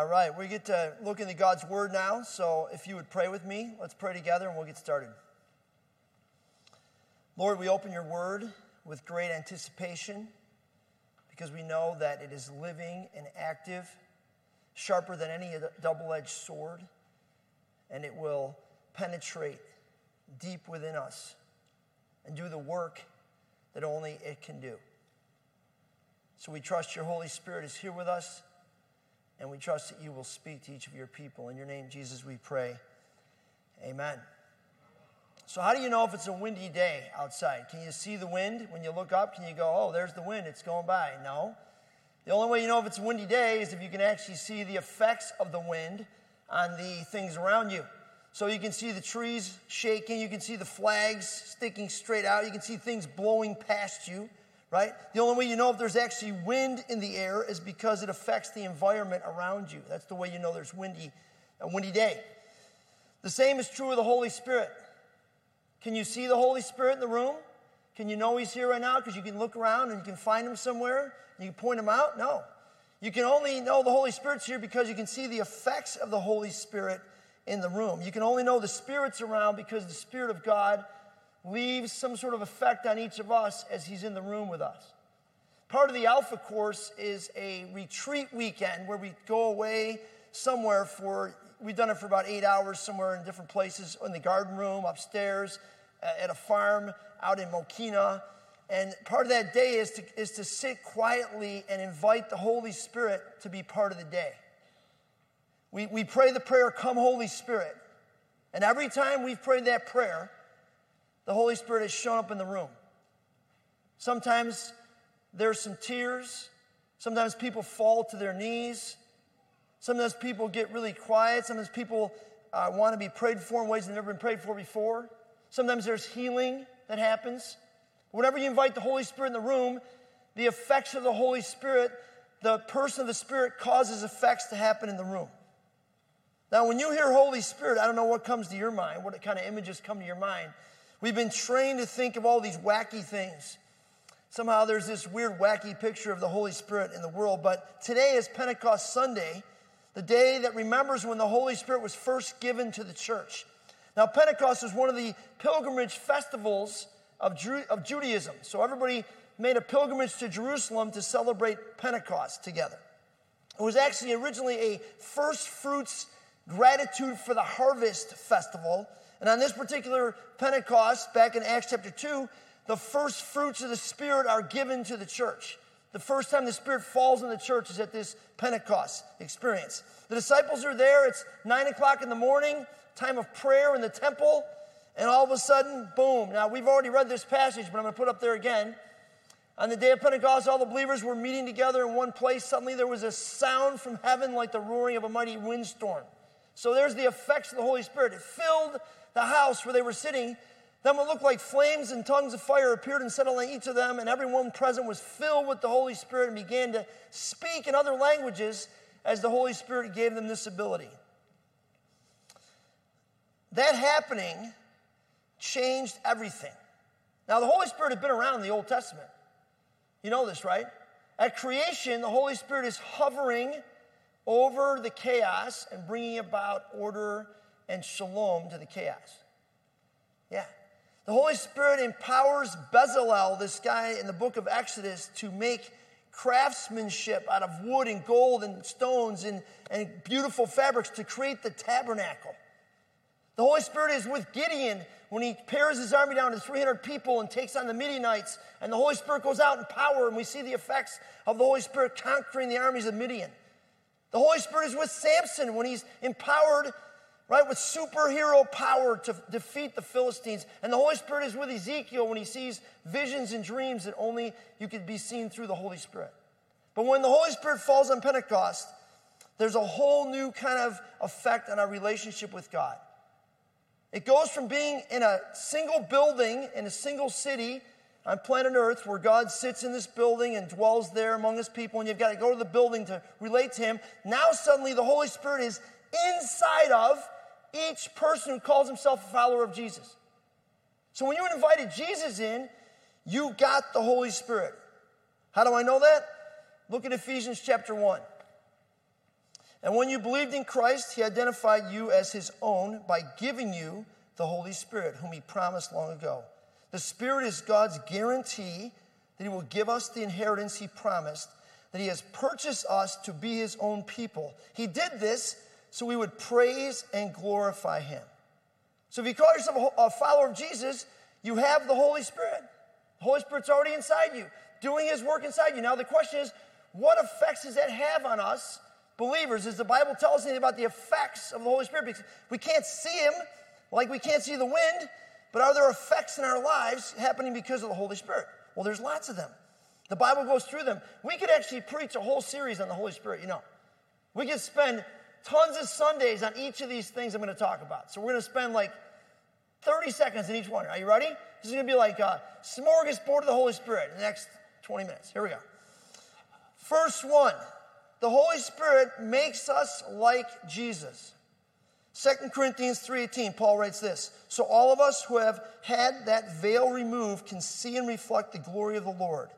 All right, we get to look into God's Word now. So if you would pray with me, let's pray together and we'll get started. Lord, we open your Word with great anticipation because we know that it is living and active, sharper than any double edged sword, and it will penetrate deep within us and do the work that only it can do. So we trust your Holy Spirit is here with us, and we trust that you will speak to each of your people. In your name, Jesus, we pray. Amen. So, how do you know if it's a windy day outside? Can you see the wind? When you look up, can you go, oh, there's the wind, it's going by? No. The only way you know if it's a windy day is if you can actually see the effects of the wind on the things around you. So you can see the trees shaking, you can see the flags sticking straight out, you can see things blowing past you right? The only way you know if there's actually wind in the air is because it affects the environment around you. That's the way you know there's windy, a windy day. The same is true of the Holy Spirit. Can you see the Holy Spirit in the room? Can you know He's here right now? Because you can look around and you can find Him somewhere and you can point Him out? No. You can only know the Holy Spirit's here because you can see the effects of the Holy Spirit in the room. You can only know the Spirit's around because the Spirit of God leaves some sort of effect on each of us as he's in the room with us. Part of the Alpha course is a retreat weekend where we go away somewhere for, we've done it for about eight hours somewhere in different places, in the garden room, upstairs, at a farm out in Mokena. And part of that day is to, is to sit quietly and invite the Holy Spirit to be part of the day. We, we pray the prayer, Come, Holy Spirit. And every time we've prayed that prayer, the Holy Spirit has shown up in the room. Sometimes there's some tears. Sometimes people fall to their knees. Sometimes people get really quiet. Sometimes people uh, want to be prayed for in ways they've never been prayed for before. Sometimes there's healing that happens. Whenever you invite the Holy Spirit in the room, the effects of the Holy Spirit, the person of the Spirit causes effects to happen in the room. Now, when you hear Holy Spirit, I don't know what comes to your mind, what kind of images come to your mind. We've been trained to think of all these wacky things. Somehow there's this weird, wacky picture of the Holy Spirit in the world. But today is Pentecost Sunday, the day that remembers when the Holy Spirit was first given to the church. Now, Pentecost is one of the pilgrimage festivals of, Ju- of Judaism. So everybody made a pilgrimage to Jerusalem to celebrate Pentecost together. It was actually originally a first fruits gratitude for the harvest festival and on this particular Pentecost, back in Acts chapter 2, the first fruits of the Spirit are given to the church. The first time the Spirit falls in the church is at this Pentecost experience. The disciples are there. It's nine o'clock in the morning, time of prayer in the temple. And all of a sudden, boom. Now, we've already read this passage, but I'm going to put it up there again. On the day of Pentecost, all the believers were meeting together in one place. Suddenly, there was a sound from heaven like the roaring of a mighty windstorm. So, there's the effects of the Holy Spirit. It filled the house where they were sitting, then what looked like flames and tongues of fire appeared and settled on each of them, and everyone present was filled with the Holy Spirit and began to speak in other languages as the Holy Spirit gave them this ability. That happening changed everything. Now, the Holy Spirit had been around in the Old Testament. You know this, right? At creation, the Holy Spirit is hovering over the chaos and bringing about order and shalom to the chaos. Yeah. The Holy Spirit empowers Bezalel, this guy in the book of Exodus, to make craftsmanship out of wood and gold and stones and, and beautiful fabrics to create the tabernacle. The Holy Spirit is with Gideon when he pares his army down to 300 people and takes on the Midianites, and the Holy Spirit goes out in power, and we see the effects of the Holy Spirit conquering the armies of Midian. The Holy Spirit is with Samson when he's empowered right, with superhero power to defeat the Philistines. And the Holy Spirit is with Ezekiel when he sees visions and dreams that only you could be seen through the Holy Spirit. But when the Holy Spirit falls on Pentecost, there's a whole new kind of effect on our relationship with God. It goes from being in a single building in a single city on planet Earth where God sits in this building and dwells there among his people, and you've got to go to the building to relate to him. Now, suddenly, the Holy Spirit is inside of each person who calls himself a follower of Jesus. So when you invited Jesus in, you got the Holy Spirit. How do I know that? Look at Ephesians chapter 1. And when you believed in Christ, he identified you as his own by giving you the Holy Spirit, whom he promised long ago. The Spirit is God's guarantee that he will give us the inheritance he promised, that he has purchased us to be his own people. He did this so we would praise and glorify him. So if you call yourself a follower of Jesus, you have the Holy Spirit. The Holy Spirit's already inside you, doing his work inside you. Now the question is, what effects does that have on us believers? Does the Bible tell us anything about the effects of the Holy Spirit? Because we can't see him like we can't see the wind, but are there effects in our lives happening because of the Holy Spirit? Well, there's lots of them. The Bible goes through them. We could actually preach a whole series on the Holy Spirit, you know. We could spend tons of Sundays on each of these things I'm going to talk about. So we're going to spend like 30 seconds in each one. Are you ready? This is going to be like a smorgasbord of the Holy Spirit in the next 20 minutes. Here we go. First one the Holy Spirit makes us like Jesus. 2 Corinthians 3:18 Paul writes this so all of us who have had that veil removed can see and reflect the glory of the Lord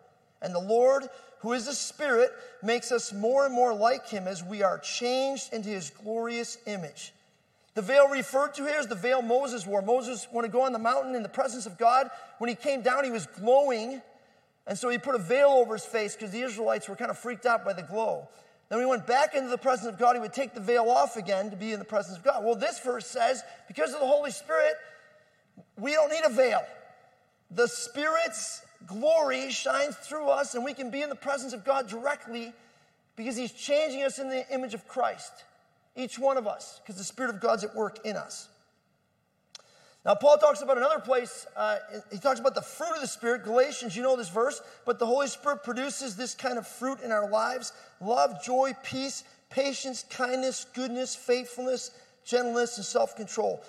and the Lord who is the spirit makes us more and more like him as we are changed into his glorious image the veil referred to here is the veil Moses wore Moses wanted to go on the mountain in the presence of God when he came down he was glowing and so he put a veil over his face because the Israelites were kind of freaked out by the glow then we went back into the presence of God, he would take the veil off again to be in the presence of God. Well, this verse says, because of the Holy Spirit, we don't need a veil. The Spirit's glory shines through us, and we can be in the presence of God directly because he's changing us in the image of Christ. Each one of us, because the Spirit of God's at work in us. Now, Paul talks about another place, uh, he talks about the fruit of the Spirit. Galatians, you know this verse, but the Holy Spirit produces this kind of fruit in our lives love, joy, peace, patience, kindness, goodness, faithfulness, gentleness, and self control.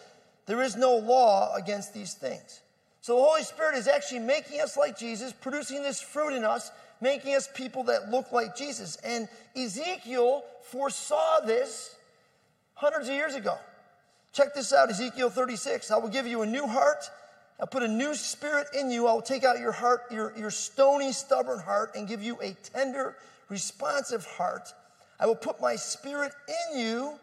There is no law against these things. So the Holy Spirit is actually making us like Jesus, producing this fruit in us, making us people that look like Jesus. And Ezekiel foresaw this hundreds of years ago. Check this out Ezekiel 36. I will give you a new heart. I'll put a new spirit in you. I will take out your heart, your, your stony, stubborn heart, and give you a tender, responsive heart. I will put my spirit in you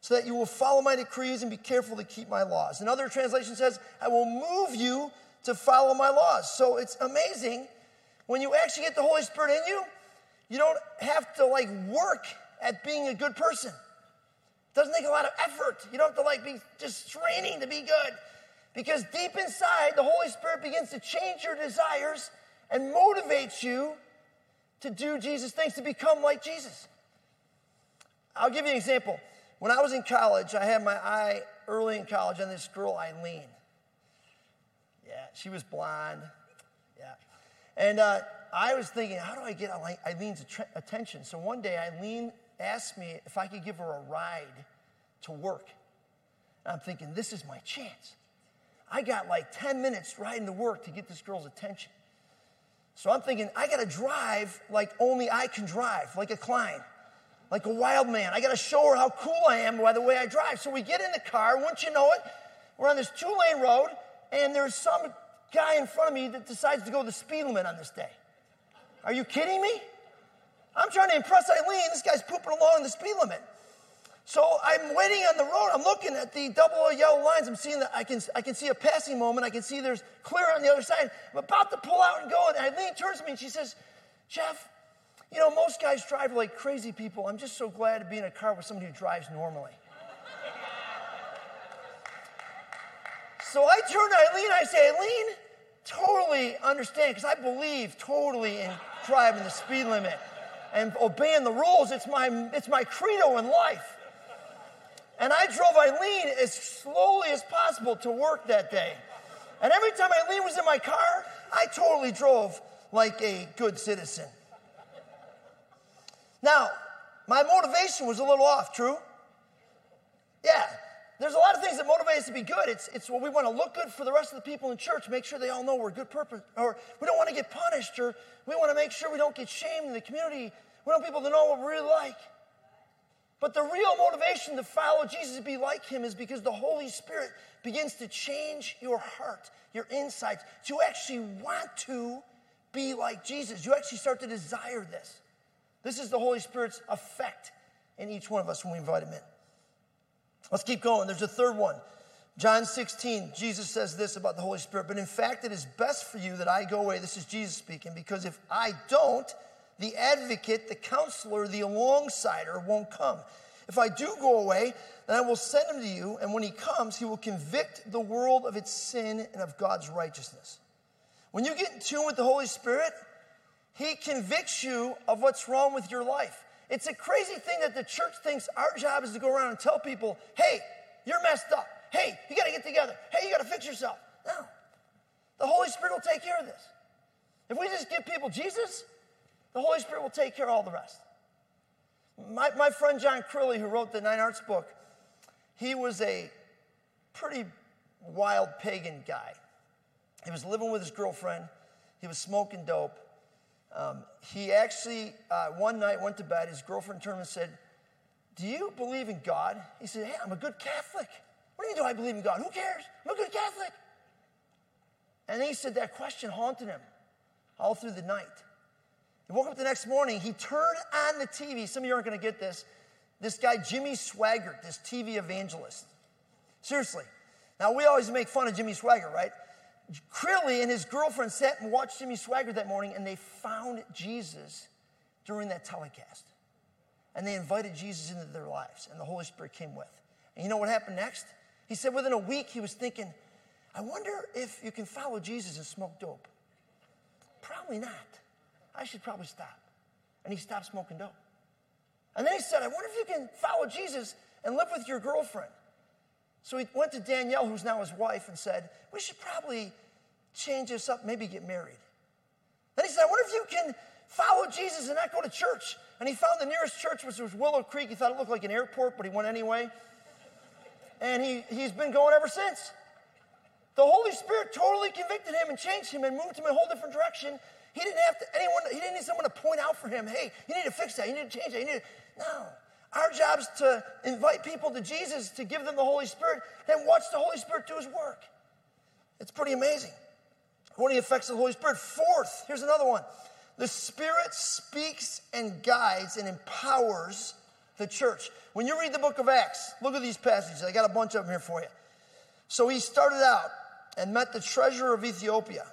so that you will follow my decrees and be careful to keep my laws. Another translation says, I will move you to follow my laws. So it's amazing. When you actually get the Holy Spirit in you, you don't have to like work at being a good person. Doesn't take a lot of effort. You don't have to like be just straining to be good. Because deep inside, the Holy Spirit begins to change your desires and motivates you to do Jesus things, to become like Jesus. I'll give you an example. When I was in college, I had my eye early in college on this girl, Eileen. Yeah, she was blonde. Yeah. And uh, I was thinking, how do I get Eileen's attention? So one day, Eileen asked me if I could give her a ride to work. And I'm thinking, this is my chance. I got like 10 minutes riding to work to get this girl's attention. So I'm thinking, I gotta drive like only I can drive, like a Klein, like a wild man. I gotta show her how cool I am by the way I drive. So we get in the car, once you know it, we're on this two lane road, and there's some guy in front of me that decides to go the speed limit on this day. Are you kidding me? I'm trying to impress Eileen. This guy's pooping along the speed limit. So I'm waiting on the road. I'm looking at the double yellow lines. I'm seeing that I can, I can see a passing moment. I can see there's clear on the other side. I'm about to pull out and go. And Eileen turns to me and she says, Jeff, you know, most guys drive like crazy people. I'm just so glad to be in a car with somebody who drives normally. so I turn to Eileen. And I say, Eileen, totally understand because I believe totally in driving the speed limit and obeying the rules. It's my, it's my credo in life. And I drove Eileen as slowly as possible to work that day. And every time Eileen was in my car, I totally drove like a good citizen. Now, my motivation was a little off, true? Yeah, there's a lot of things that motivate us to be good. It's, it's well, we want to look good for the rest of the people in church, make sure they all know we're good purpose, or we don't want to get punished, or we want to make sure we don't get shamed in the community. We want people to know what we're really like. But the real motivation to follow Jesus, to be like him, is because the Holy Spirit begins to change your heart, your insights. You actually want to be like Jesus. You actually start to desire this. This is the Holy Spirit's effect in each one of us when we invite him in. Let's keep going. There's a third one. John 16, Jesus says this about the Holy Spirit. But in fact, it is best for you that I go away. This is Jesus speaking, because if I don't, the advocate, the counselor, the alongsider won't come. If I do go away, then I will send him to you, and when he comes, he will convict the world of its sin and of God's righteousness. When you get in tune with the Holy Spirit, he convicts you of what's wrong with your life. It's a crazy thing that the church thinks our job is to go around and tell people, hey, you're messed up. Hey, you got to get together. Hey, you got to fix yourself. No. The Holy Spirit will take care of this. If we just give people Jesus, the Holy Spirit will take care of all the rest. My, my friend John Crilly, who wrote the Nine Arts book, he was a pretty wild pagan guy. He was living with his girlfriend, he was smoking dope. Um, he actually, uh, one night, went to bed. His girlfriend turned and said, Do you believe in God? He said, Hey, I'm a good Catholic. What do you do I believe in God? Who cares? I'm a good Catholic. And he said that question haunted him all through the night. He woke up the next morning, he turned on the TV. Some of you aren't going to get this. This guy, Jimmy Swaggart, this TV evangelist. Seriously. Now, we always make fun of Jimmy Swaggart, right? Crilly and his girlfriend sat and watched Jimmy Swaggart that morning, and they found Jesus during that telecast. And they invited Jesus into their lives, and the Holy Spirit came with. And you know what happened next? He said within a week, he was thinking, I wonder if you can follow Jesus and smoke dope. Probably not. I should probably stop. And he stopped smoking dope. And then he said, I wonder if you can follow Jesus and live with your girlfriend. So he went to Danielle, who's now his wife, and said, We should probably change this up, maybe get married. Then he said, I wonder if you can follow Jesus and not go to church. And he found the nearest church, which was Willow Creek. He thought it looked like an airport, but he went anyway. And he, he's been going ever since. The Holy Spirit totally convicted him and changed him and moved him in a whole different direction. He didn't have to, anyone, he didn't need someone to point out for him, hey, you need to fix that, you need to change that, you need to, no. Our job is to invite people to Jesus, to give them the Holy Spirit, then watch the Holy Spirit do his work. It's pretty amazing. One of the effects of the Holy Spirit. Fourth, here's another one. The Spirit speaks and guides and empowers the church. When you read the book of Acts, look at these passages. I got a bunch of them here for you. So he started out and met the treasurer of Ethiopia.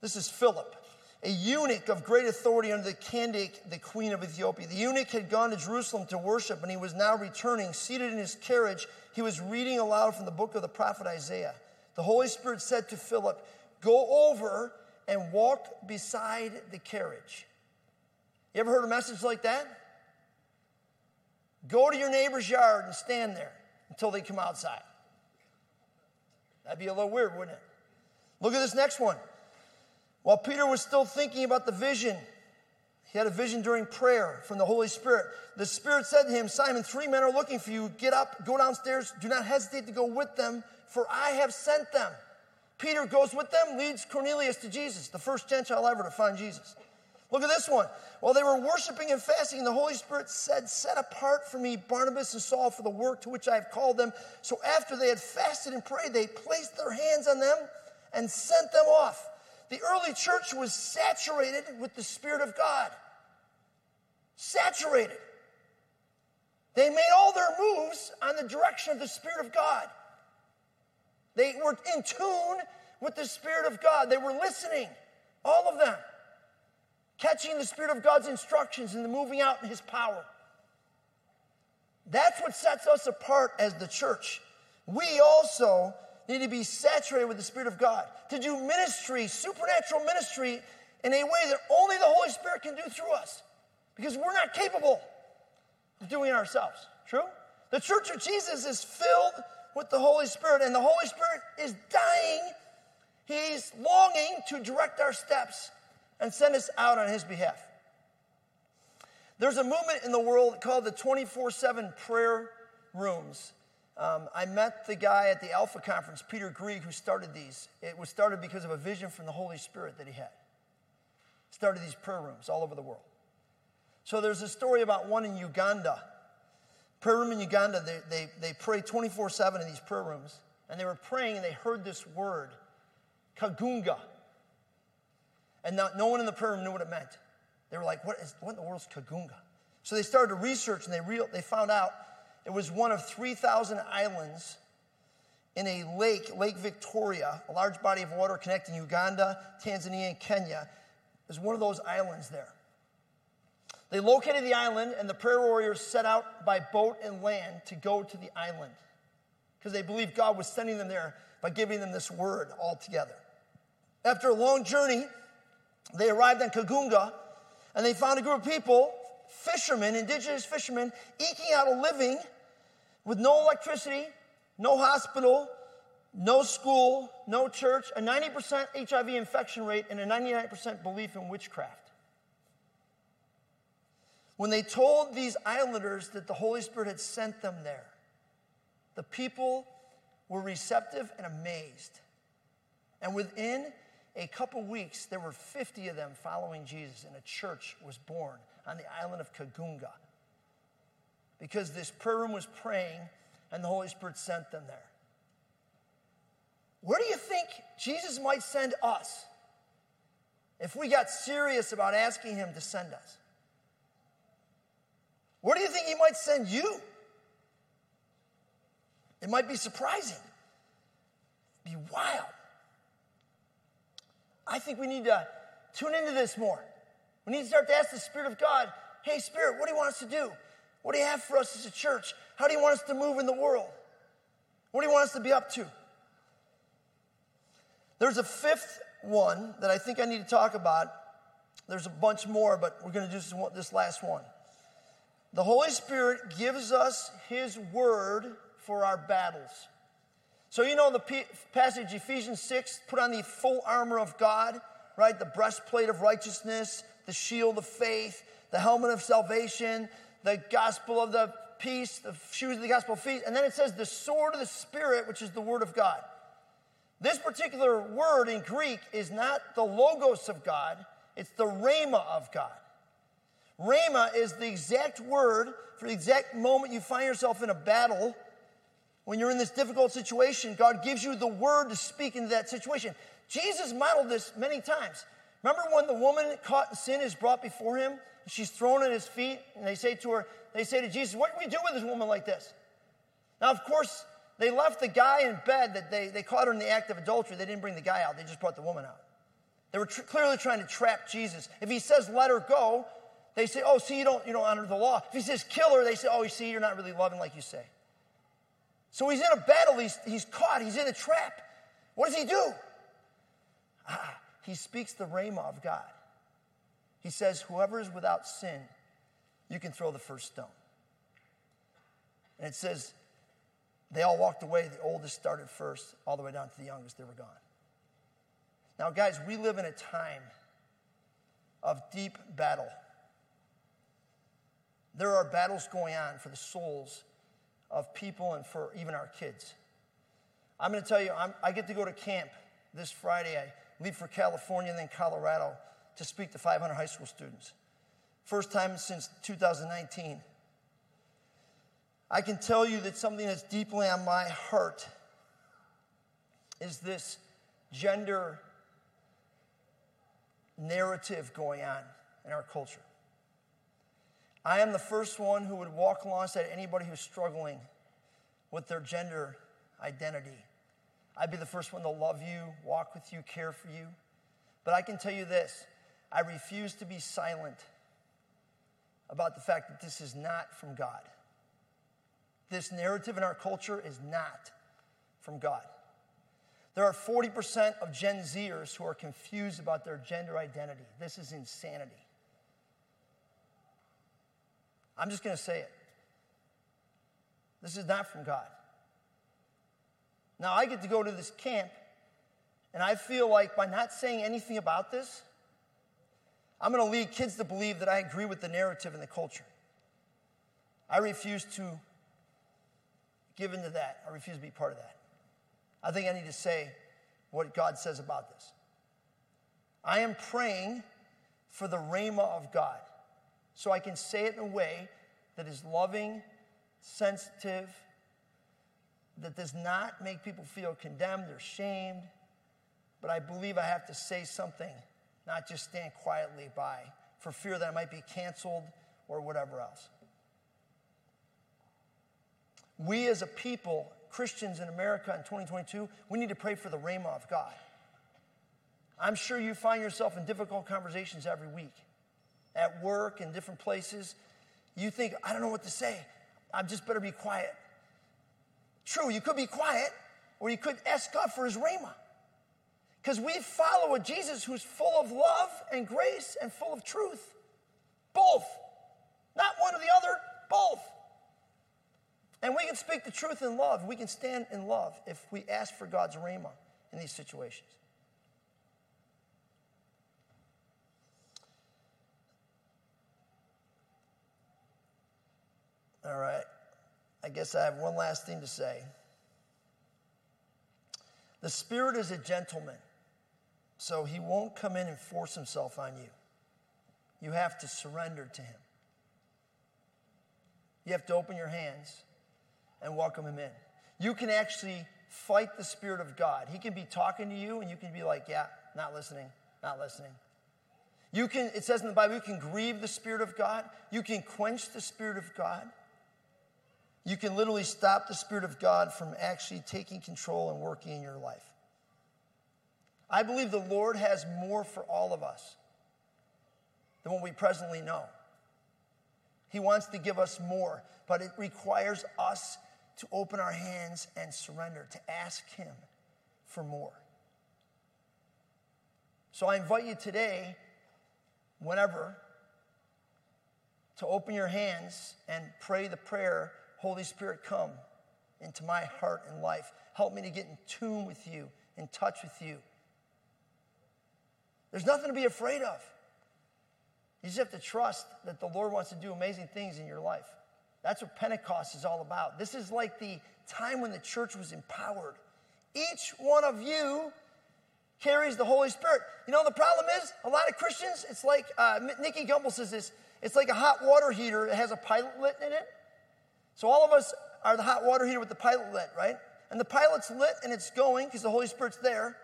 This is Philip a eunuch of great authority under the Candace, the queen of Ethiopia. The eunuch had gone to Jerusalem to worship, and he was now returning. Seated in his carriage, he was reading aloud from the book of the prophet Isaiah. The Holy Spirit said to Philip, Go over and walk beside the carriage. You ever heard a message like that? Go to your neighbor's yard and stand there until they come outside. That'd be a little weird, wouldn't it? Look at this next one. While Peter was still thinking about the vision, he had a vision during prayer from the Holy Spirit. The Spirit said to him, Simon, three men are looking for you. Get up, go downstairs. Do not hesitate to go with them, for I have sent them. Peter goes with them, leads Cornelius to Jesus, the first Gentile ever to find Jesus. Look at this one. While they were worshiping and fasting, the Holy Spirit said, Set apart for me Barnabas and Saul for the work to which I have called them. So after they had fasted and prayed, they placed their hands on them and sent them off the early church was saturated with the Spirit of God. Saturated. They made all their moves on the direction of the Spirit of God. They were in tune with the Spirit of God. They were listening, all of them, catching the Spirit of God's instructions and the moving out in His power. That's what sets us apart as the church. We also need to be saturated with the Spirit of God, to do ministry, supernatural ministry, in a way that only the Holy Spirit can do through us, because we're not capable of doing it ourselves. True? The church of Jesus is filled with the Holy Spirit, and the Holy Spirit is dying. He's longing to direct our steps and send us out on His behalf. There's a movement in the world called the 24 7 prayer rooms. Um, I met the guy at the Alpha conference, Peter Greig, who started these. It was started because of a vision from the Holy Spirit that he had. Started these prayer rooms all over the world. So there's a story about one in Uganda. Prayer room in Uganda, they, they, they pray 24 7 in these prayer rooms. And they were praying and they heard this word, kagunga. And not, no one in the prayer room knew what it meant. They were like, what, is, what in the world is kagunga? So they started to research and they, real, they found out it was one of 3,000 islands in a lake, Lake Victoria, a large body of water connecting Uganda, Tanzania, and Kenya. It was one of those islands there. They located the island, and the prayer warriors set out by boat and land to go to the island because they believed God was sending them there by giving them this word altogether. After a long journey, they arrived on Kagunga and they found a group of people, fishermen, indigenous fishermen, eking out a living with no electricity, no hospital, no school, no church, a 90% HIV infection rate, and a 99% belief in witchcraft. When they told these islanders that the Holy Spirit had sent them there, the people were receptive and amazed. And within a couple weeks, there were 50 of them following Jesus, and a church was born on the island of Kagunga because this prayer room was praying and the Holy Spirit sent them there. Where do you think Jesus might send us if we got serious about asking Him to send us? Where do you think He might send you? It might be surprising, be wild. I think we need to tune into this more. We need to start to ask the Spirit of God, hey, Spirit, what do you want us to do? What do you have for us as a church? How do you want us to move in the world? What do you want us to be up to? There's a fifth one that I think I need to talk about. There's a bunch more, but we're going to do this last one. The Holy Spirit gives us His word for our battles. So, you know the passage, Ephesians 6, put on the full armor of God, right? The breastplate of righteousness, the shield of faith, the helmet of salvation, the gospel of the peace, the shoes of the gospel of peace. And then it says the sword of the Spirit, which is the word of God. This particular word in Greek is not the logos of God, it's the rhema of God. Rhema is the exact word for the exact moment you find yourself in a battle. When you're in this difficult situation, God gives you the word to speak into that situation. Jesus modeled this many times. Remember when the woman caught in sin is brought before him? She's thrown at his feet, and they say to her, they say to Jesus, What do we do with this woman like this? Now, of course, they left the guy in bed that they, they caught her in the act of adultery. They didn't bring the guy out, they just brought the woman out. They were tr- clearly trying to trap Jesus. If he says, let her go, they say, oh, see, you don't, you don't honor the law. If he says, kill her, they say, oh, you see, you're not really loving like you say. So he's in a battle, he's, he's caught, he's in a trap. What does he do? Ah, he speaks the rhema of God. He says, whoever is without sin, you can throw the first stone. And it says, they all walked away. The oldest started first, all the way down to the youngest. They were gone. Now, guys, we live in a time of deep battle. There are battles going on for the souls of people and for even our kids. I'm going to tell you, I'm, i get to go to camp this Friday. I leave for California and then Colorado to speak to 500 high school students. First time since 2019. I can tell you that something that's deeply on my heart is this gender narrative going on in our culture. I am the first one who would walk alongside anybody who's struggling with their gender identity. I'd be the first one to love you, walk with you, care for you. But I can tell you this I refuse to be silent about the fact that this is not from God. This narrative in our culture is not from God. There are 40% of Gen Zers who are confused about their gender identity. This is insanity. I'm just going to say it. This is not from God. Now, I get to go to this camp, and I feel like by not saying anything about this, I'm going to lead kids to believe that I agree with the narrative and the culture. I refuse to give into that. I refuse to be part of that. I think I need to say what God says about this. I am praying for the rhema of God so I can say it in a way that is loving, sensitive, that does not make people feel condemned or shamed. But I believe I have to say something, not just stand quietly by for fear that I might be canceled or whatever else. We as a people, Christians in America in 2022, we need to pray for the rhema of God. I'm sure you find yourself in difficult conversations every week at work and different places. You think, I don't know what to say. I just better be quiet. True, you could be quiet, or you could ask God for his rhema. Because we follow a Jesus who's full of love and grace and full of truth. Both. Not one or the other, both. And we can speak the truth in love. We can stand in love if we ask for God's rhema in these situations. All right. I guess I have one last thing to say. The Spirit is a gentleman, so he won't come in and force himself on you. You have to surrender to him. You have to open your hands and welcome him in. You can actually fight the Spirit of God. He can be talking to you, and you can be like, yeah, not listening, not listening. You can, it says in the Bible, you can grieve the Spirit of God, you can quench the Spirit of God. You can literally stop the Spirit of God from actually taking control and working in your life. I believe the Lord has more for all of us than what we presently know. He wants to give us more, but it requires us to open our hands and surrender, to ask Him for more. So I invite you today, whenever, to open your hands and pray the prayer Holy Spirit, come into my heart and life. Help me to get in tune with you, in touch with you. There's nothing to be afraid of. You just have to trust that the Lord wants to do amazing things in your life. That's what Pentecost is all about. This is like the time when the church was empowered. Each one of you carries the Holy Spirit. You know, the problem is, a lot of Christians, it's like, uh, Nicky Gumbel says this, it's like a hot water heater that has a pilot lit in it. So all of us are the hot water heater with the pilot lit, right? And the pilot's lit and it's going because the Holy Spirit's there.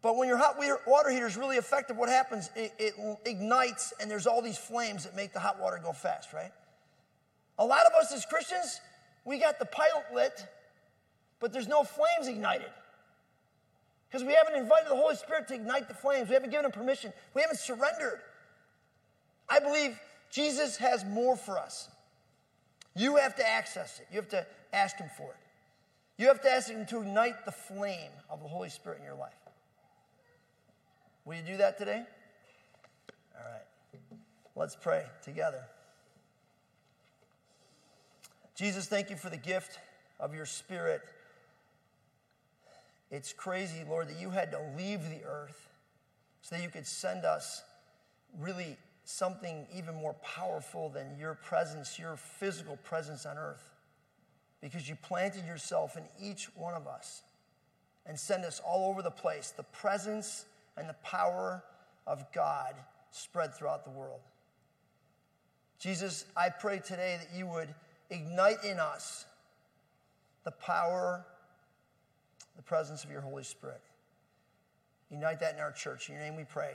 But when your hot water heater is really effective, what happens? It, it, ignites and there's all these flames that make the hot water go fast, right? A lot of us as Christians, we got the pilot lit, but there's no flames ignited. Because we haven't invited the Holy Spirit to ignite the flames. We haven't given him permission. We haven't surrendered. I believe Jesus has more for us. You have to access it. You have to ask Him for it. You have to ask Him to ignite the flame of the Holy Spirit in your life. Will you do that today? All right. Let's pray together. Jesus, thank you for the gift of your Spirit. It's crazy, Lord, that you had to leave the earth so that you could send us really something even more powerful than your presence, your physical presence on earth. Because you planted yourself in each one of us and sent us all over the place. The presence and the power of God spread throughout the world. Jesus, I pray today that you would ignite in us the power, the presence of your Holy Spirit. Unite that in our church. In your name we pray.